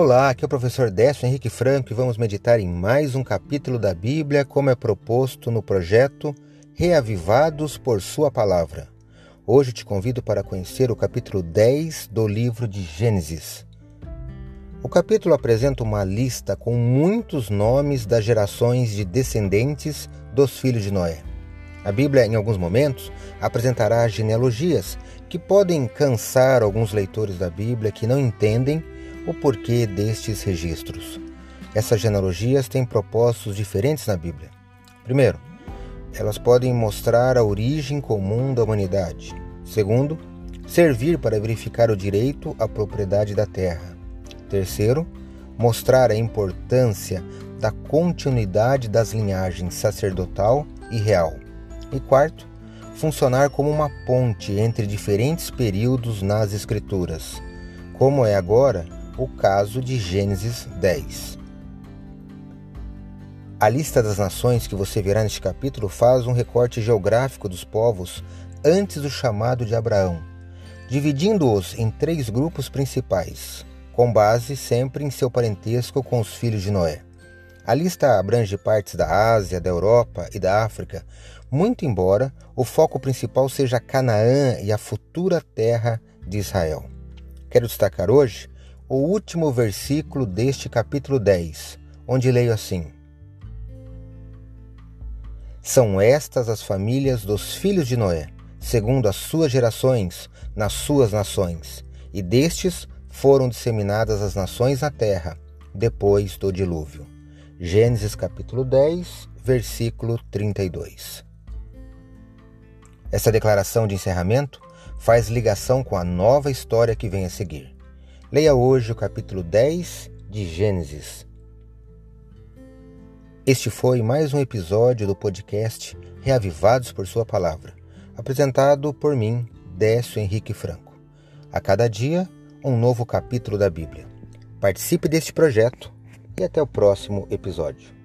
Olá, aqui é o professor Décio Henrique Franco e vamos meditar em mais um capítulo da Bíblia, como é proposto no projeto Reavivados por Sua Palavra. Hoje te convido para conhecer o capítulo 10 do livro de Gênesis. O capítulo apresenta uma lista com muitos nomes das gerações de descendentes dos filhos de Noé. A Bíblia, em alguns momentos, apresentará genealogias que podem cansar alguns leitores da Bíblia que não entendem o porquê destes registros. Essas genealogias têm propósitos diferentes na Bíblia. Primeiro, elas podem mostrar a origem comum da humanidade. Segundo, servir para verificar o direito à propriedade da terra. Terceiro, mostrar a importância da continuidade das linhagens sacerdotal e real. E quarto, funcionar como uma ponte entre diferentes períodos nas Escrituras, como é agora o caso de Gênesis 10. A lista das nações que você verá neste capítulo faz um recorte geográfico dos povos antes do chamado de Abraão, dividindo-os em três grupos principais, com base sempre em seu parentesco com os filhos de Noé. A lista abrange partes da Ásia, da Europa e da África, muito embora o foco principal seja Canaã e a futura terra de Israel. Quero destacar hoje o último versículo deste capítulo 10, onde leio assim: São estas as famílias dos filhos de Noé, segundo as suas gerações, nas suas nações, e destes foram disseminadas as nações na terra, depois do dilúvio. Gênesis capítulo 10, versículo 32. Essa declaração de encerramento faz ligação com a nova história que vem a seguir. Leia hoje o capítulo 10 de Gênesis. Este foi mais um episódio do podcast Reavivados por Sua Palavra, apresentado por mim, Décio Henrique Franco. A cada dia, um novo capítulo da Bíblia. Participe deste projeto e até o próximo episódio.